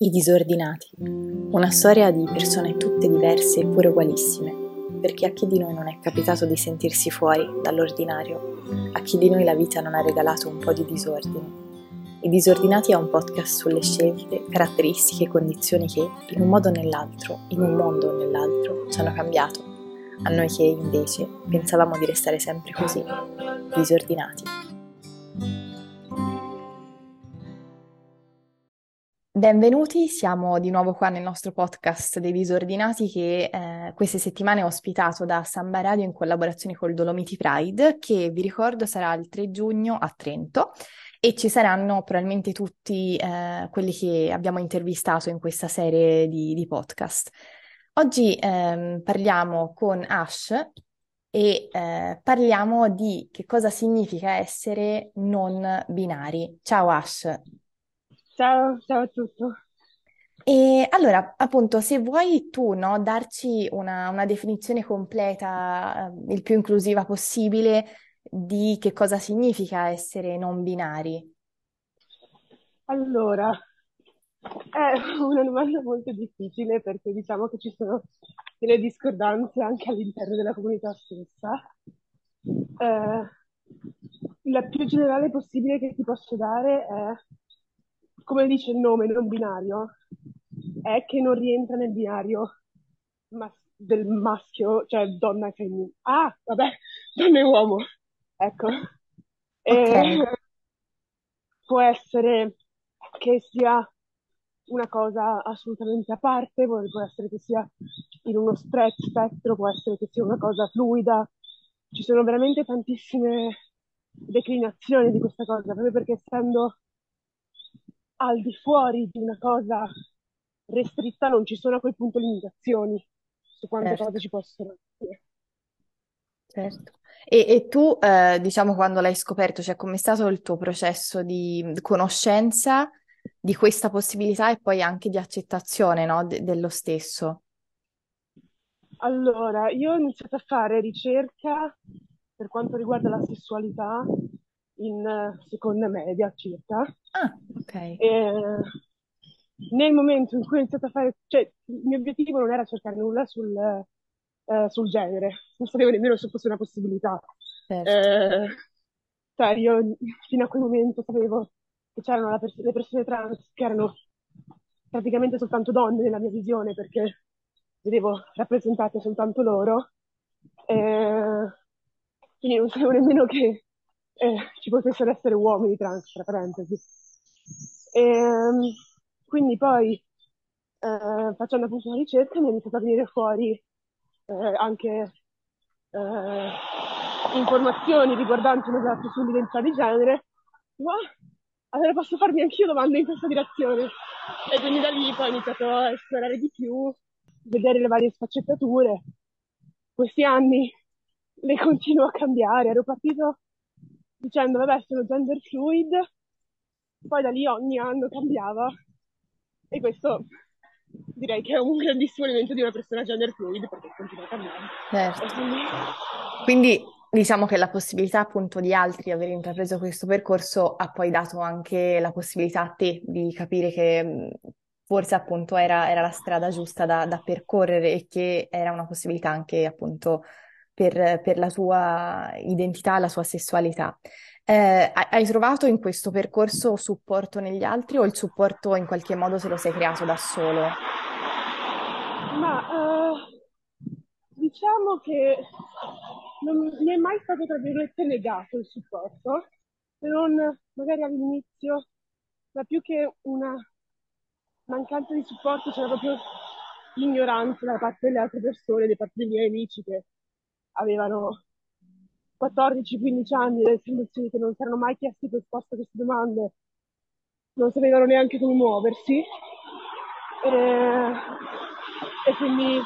I disordinati. Una storia di persone tutte diverse eppure ugualissime, perché a chi di noi non è capitato di sentirsi fuori dall'ordinario, a chi di noi la vita non ha regalato un po' di disordine. I disordinati è un podcast sulle scelte, caratteristiche e condizioni che, in un modo o nell'altro, in un mondo o nell'altro, ci hanno cambiato, a noi che invece pensavamo di restare sempre così, disordinati. Benvenuti, siamo di nuovo qua nel nostro podcast dei disordinati che eh, queste settimane ho ospitato da Samba Radio in collaborazione col Dolomiti Pride che vi ricordo sarà il 3 giugno a Trento e ci saranno probabilmente tutti eh, quelli che abbiamo intervistato in questa serie di, di podcast. Oggi ehm, parliamo con Ash e eh, parliamo di che cosa significa essere non binari. Ciao Ash. Ciao, ciao a tutti. E allora, appunto, se vuoi tu, no, darci una, una definizione completa, eh, il più inclusiva possibile, di che cosa significa essere non binari. Allora, è una domanda molto difficile perché diciamo che ci sono delle discordanze anche all'interno della comunità stessa. Eh, la più generale possibile che ti posso dare è come dice il nome, non binario, è che non rientra nel binario mas- del maschio, cioè donna e femmina. Ah, vabbè, donna e uomo. Ecco. E può essere che sia una cosa assolutamente a parte, può essere che sia in uno stretch spettro, può essere che sia una cosa fluida. Ci sono veramente tantissime declinazioni di questa cosa, proprio perché essendo al di fuori di una cosa restritta non ci sono a quel punto limitazioni su quante certo. cose ci possono essere. Certo. E, e tu, eh, diciamo, quando l'hai scoperto, cioè com'è stato il tuo processo di conoscenza di questa possibilità e poi anche di accettazione, no, de- dello stesso? Allora, io ho iniziato a fare ricerca per quanto riguarda la sessualità in seconda media circa. Ah, ok. E nel momento in cui ho iniziato a fare, cioè il mio obiettivo non era cercare nulla sul, eh, sul genere, non sapevo nemmeno se fosse una possibilità. Certo. Eh, cioè io fino a quel momento sapevo che c'erano pers- le persone trans che erano praticamente soltanto donne nella mia visione perché vedevo rappresentate soltanto loro. Eh, quindi non sapevo nemmeno che eh, ci potessero essere uomini trans, tra parentesi. E, ehm, quindi poi, eh, facendo appunto una ricerca, mi è iniziato a venire fuori eh, anche eh, informazioni riguardanti esatto sull'identità di genere. Ma allora posso farmi anch'io domande in questa direzione. E quindi da lì poi ho iniziato a esplorare di più, vedere le varie sfaccettature. Questi anni le continuo a cambiare. Ero partito dicendo vabbè sono gender fluid, poi da lì ogni anno cambiava e questo direi che è un grandissimo elemento di una persona gender fluid perché continua a cambiare. Certo. Quindi... quindi... diciamo che la possibilità appunto di altri di aver intrapreso questo percorso ha poi dato anche la possibilità a te di capire che forse appunto era, era la strada giusta da, da percorrere e che era una possibilità anche appunto per, per la tua identità, la sua sessualità. Eh, hai trovato in questo percorso supporto negli altri o il supporto in qualche modo se lo sei creato da solo? Ma uh, diciamo che non mi è mai stato tra virgolette negato il supporto, se non magari all'inizio, ma più che una mancanza di supporto c'era proprio ignoranza da parte delle altre persone, da parte dei miei amici che avevano 14-15 anni, le istituzioni che non si erano mai chiesti risposta a queste domande, non sapevano neanche come muoversi. E, e quindi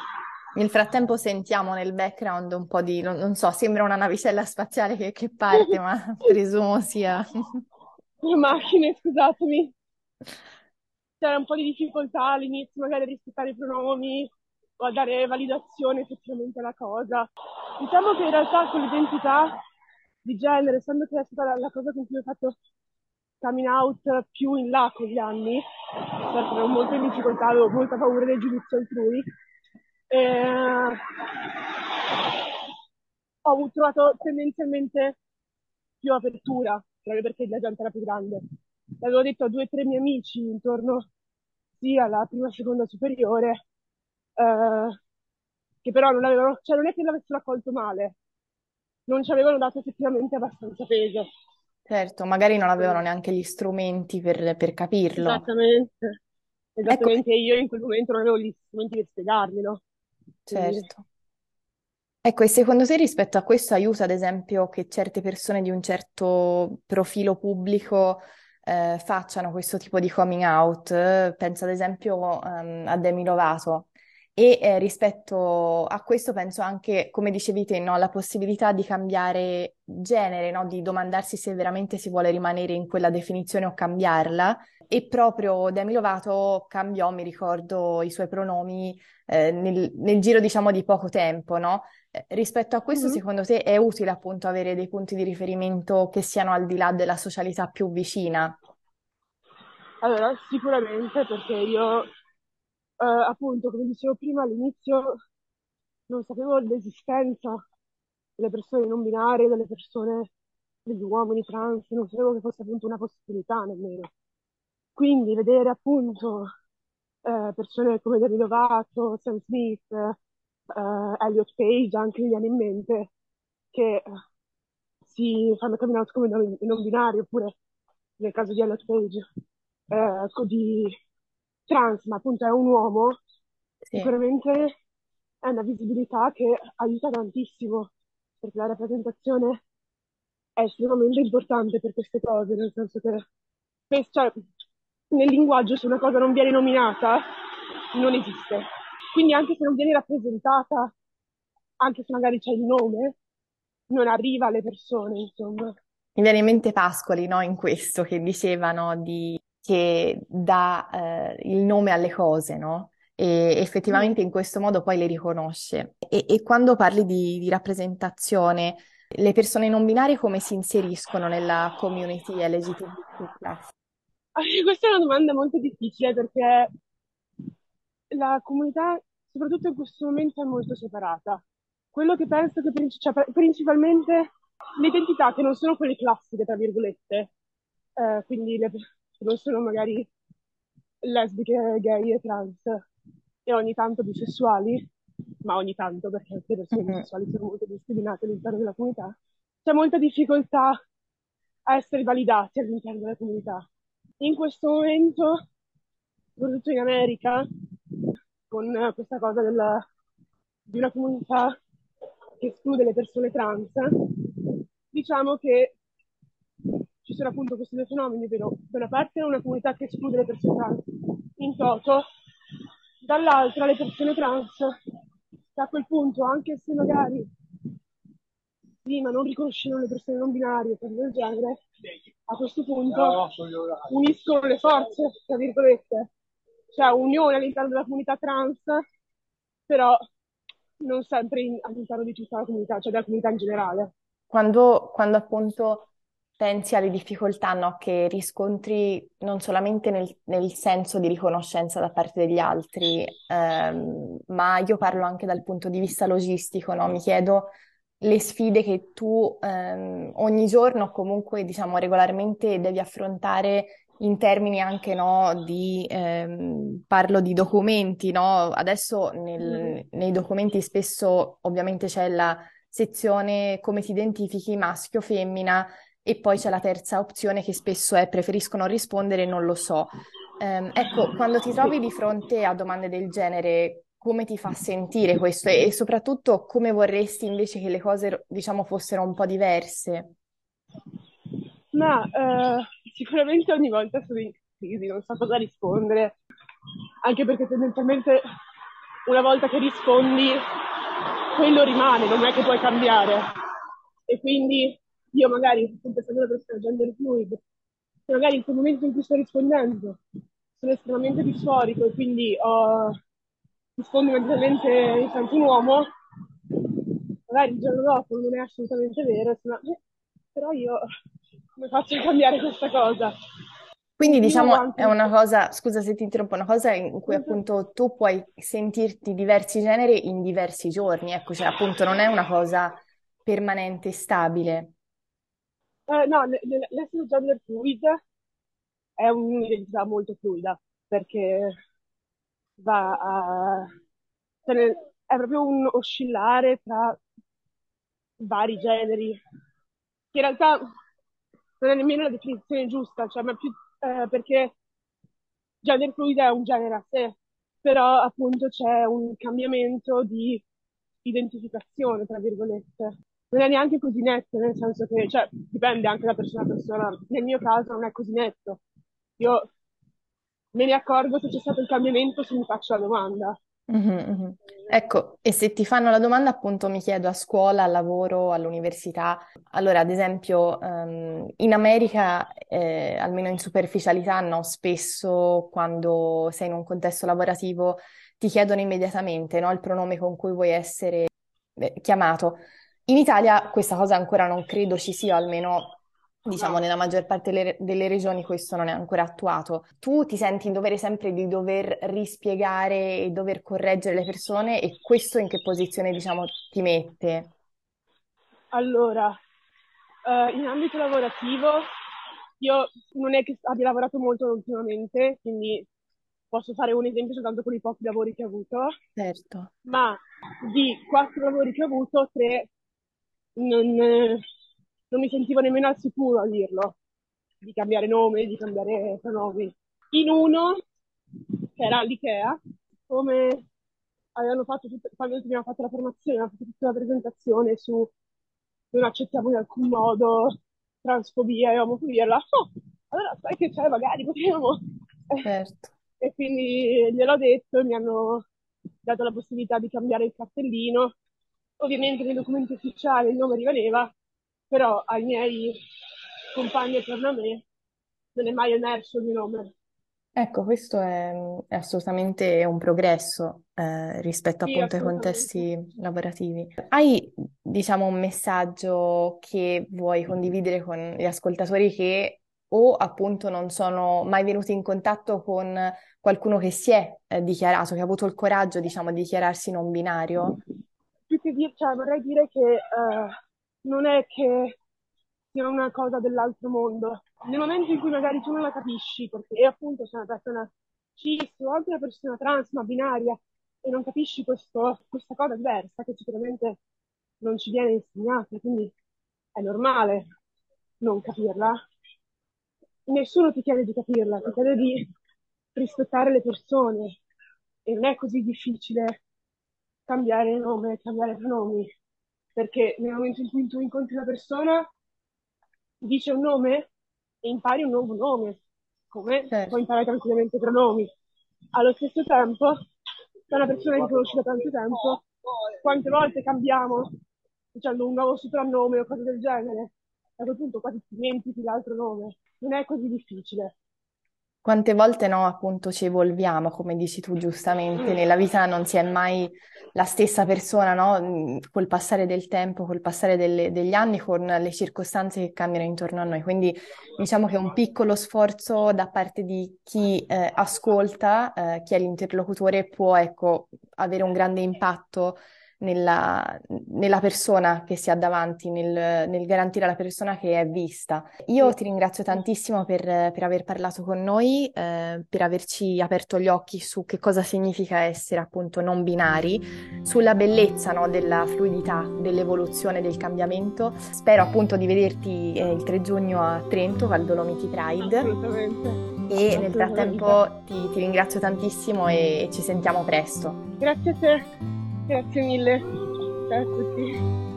nel frattempo sentiamo nel background un po' di, non, non so, sembra una navicella spaziale che, che parte, ma presumo sia... Le macchine, scusatemi. C'era un po' di difficoltà all'inizio, magari a rispettare i pronomi, o a dare validazione effettivamente alla cosa. Diciamo che in realtà con l'identità di genere, essendo che è stata la, la cosa con cui ho fatto coming out più in là con gli anni, certo ero molto in difficoltà, avevo molta paura del giudizio altrui. E... Ho trovato tendenzialmente più apertura, proprio perché la gente era più grande. L'avevo detto a due o tre miei amici intorno sì alla prima e seconda superiore, eh, che però non avevano, cioè non è che l'avessero accolto male, non ci avevano dato effettivamente abbastanza peso. Certo, magari non avevano neanche gli strumenti per, per capirlo. Esattamente, esattamente, ecco. io in quel momento non avevo gli strumenti per spiegarglielo. Quindi... Certo. Ecco, e secondo te rispetto a questo aiuta, ad esempio, che certe persone di un certo profilo pubblico eh, facciano questo tipo di coming out? Penso ad esempio um, a Demi Lovato. E eh, rispetto a questo penso anche, come dicevi te, no, la possibilità di cambiare genere, no? di domandarsi se veramente si vuole rimanere in quella definizione o cambiarla. E proprio Demi Lovato cambiò, mi ricordo, i suoi pronomi eh, nel, nel, giro, diciamo, di poco tempo, no? Eh, rispetto a questo, mm-hmm. secondo te è utile appunto avere dei punti di riferimento che siano al di là della socialità più vicina? Allora, sicuramente perché io appunto, come dicevo prima, all'inizio non sapevo l'esistenza delle persone non binarie, delle persone, degli uomini trans, non sapevo che fosse appunto una possibilità nemmeno. Quindi vedere appunto eh, persone come David Lovato, Sam Smith, eh, Elliot Page, anche mi viene in mente, che si fanno out come non, non binari, oppure nel caso di Elliot Page, eh, di trans, ma appunto è un uomo, sì. sicuramente è una visibilità che aiuta tantissimo, perché la rappresentazione è estremamente importante per queste cose, nel senso che cioè, nel linguaggio se una cosa non viene nominata non esiste. Quindi anche se non viene rappresentata, anche se magari c'è il nome, non arriva alle persone, insomma. Mi viene in mente Pascoli, no, in questo, che dicevano di che dà eh, il nome alle cose, no? E effettivamente in questo modo poi le riconosce. E, e quando parli di, di, rappresentazione, le persone non binarie come si inseriscono nella community LGBTQ+. Questa è una domanda molto difficile perché la comunità, soprattutto in questo momento, è molto separata. Quello che penso che cioè, principalmente le identità che non sono quelle classiche, tra virgolette, eh, quindi le, non sono magari lesbiche, gay e trans e ogni tanto bisessuali, ma ogni tanto perché anche le persone mm-hmm. bisessuali sono molto discriminate all'interno della comunità, c'è molta difficoltà a essere validati all'interno della comunità. In questo momento, soprattutto in America, con questa cosa della, di una comunità che esclude le persone trans, diciamo che ci sono appunto questi due fenomeni, ovvero da una parte una comunità che esclude le persone trans in toto, dall'altra le persone trans che a quel punto, anche se magari sì, ma non riconoscono le persone non binarie, cose del genere, a questo punto uniscono le forze, tra virgolette, cioè unione all'interno della comunità trans, però non sempre in, all'interno di tutta la comunità, cioè della comunità in generale. Quando, quando appunto pensi alle difficoltà no, che riscontri non solamente nel, nel, senso di riconoscenza da parte degli altri, ehm, ma io parlo anche dal punto di vista logistico, no? Mi chiedo le sfide che tu ehm, ogni giorno comunque diciamo regolarmente devi affrontare in termini anche no, di, ehm, parlo di documenti, no? Adesso nel, mm-hmm. nei documenti spesso ovviamente c'è la sezione come ti identifichi maschio, femmina, e poi c'è la terza opzione che spesso è preferisco non rispondere, non lo so. Um, ecco, quando ti trovi di fronte a domande del genere, come ti fa sentire questo e, e soprattutto come vorresti invece che le cose, diciamo, fossero un po' diverse? Ma eh, sicuramente ogni volta sono in crisi, non so cosa rispondere, anche perché tendenzialmente una volta che rispondi, quello rimane, non è che puoi cambiare. E quindi io magari, appunto essendo una persona gender fluid, se magari in quel momento in cui sto rispondendo sono estremamente disforico e quindi ho, rispondo mentalmente in tanto un uomo, magari il giorno dopo non è assolutamente vero, ma, eh, però io come faccio a cambiare questa cosa? Quindi diciamo è una cosa, scusa se ti interrompo, una cosa in cui appunto tu puoi sentirti diversi generi in diversi giorni, ecco, cioè appunto non è una cosa permanente, stabile. Eh, no, l'essere gender fluid è un'identità molto fluida perché va a... Cioè, è proprio un oscillare tra vari generi, che in realtà non è nemmeno la definizione giusta, cioè, ma più eh, perché gender fluid è un genere a sé, però appunto c'è un cambiamento di identificazione, tra virgolette. Non è neanche così netto, nel senso che, cioè, dipende anche da persona a persona. Nel mio caso non è così netto. Io me ne accorgo se c'è stato il cambiamento se mi faccio la domanda. Mhm, mhm. Ecco, e se ti fanno la domanda, appunto, mi chiedo a scuola, al lavoro, all'università. Allora, ad esempio, ehm, in America, eh, almeno in superficialità, no, spesso quando sei in un contesto lavorativo ti chiedono immediatamente, no, il pronome con cui vuoi essere eh, chiamato. In Italia questa cosa ancora non credo ci sia, almeno diciamo nella maggior parte delle, delle, regioni questo non è ancora attuato. Tu ti senti in dovere sempre di dover rispiegare e dover correggere le persone e questo in che posizione diciamo ti mette? Allora, uh, in ambito lavorativo io non è che abbia lavorato molto ultimamente, quindi posso fare un esempio soltanto con i pochi lavori che ho avuto. Certo. Ma di quattro lavori che ho avuto, tre non, non mi sentivo nemmeno al sicuro a dirlo, di cambiare nome, di cambiare pronomi. In uno, che era l'IKEA, come avevano fatto tutto, quando abbiamo fatto la formazione, hanno fatto tutta la presentazione su non accettiamo in alcun modo transfobia e omofobia, là, oh, allora sai che c'è, magari potremmo... Certo. E quindi gliel'ho detto mi hanno dato la possibilità di cambiare il cartellino. Ovviamente nei documenti ufficiali il nome rimaneva, però ai miei compagni attorno a me non è mai emerso il mio nome. Ecco, questo è, è assolutamente un progresso eh, rispetto Sì, appunto ai contesti lavorativi. Hai, diciamo, un messaggio che vuoi condividere con gli ascoltatori che o appunto non sono mai venuti in contatto con qualcuno che si è eh, dichiarato, che ha avuto il coraggio, diciamo, di dichiararsi non binario? Più che dire, cioè, vorrei dire che eh, non è che sia una cosa dell'altro mondo. Nel momento in cui magari tu non la capisci, perché appunto sei una persona cis o anche una persona trans ma binaria e non capisci questo, questa cosa diversa che sicuramente non ci viene insegnata, quindi è normale non capirla. Nessuno ti chiede di capirla, ti chiede di rispettare le persone e non è così difficile cambiare nome, cambiare pronomi perché nel momento in cui tu incontri una persona, dice un nome e impari un nuovo nome, come certo. puoi imparare tranquillamente pronomi. Allo stesso tempo, se una persona che conosci da tanto tempo, quante volte cambiamo dicendo un nuovo soprannome o cose del genere, a quel punto quasi ti dimentichi l'altro nome. Non è così difficile. Quante volte no, appunto ci evolviamo, come dici tu giustamente, nella vita non si è mai la stessa persona, no? Mm, col passare del tempo, col passare delle, degli anni, con le circostanze che cambiano intorno a noi. Quindi diciamo che un piccolo sforzo da parte di chi eh, ascolta, eh, chi è l'interlocutore, può ecco, avere un grande impatto nella, nella, persona che si ha davanti, nel, nel, garantire alla persona che è vista. Io ti ringrazio tantissimo per, per aver parlato con noi, eh, per averci aperto gli occhi su che cosa significa essere appunto non binari, sulla bellezza no, della fluidità, dell'evoluzione, del cambiamento. Spero appunto di vederti eh, il 3 giugno a Trento al Dolomiti Pride. Assolutamente. E nel frattempo ti, ti ringrazio tantissimo e ci sentiamo presto. Grazie a te. Grazie mille. Ciao a tutti.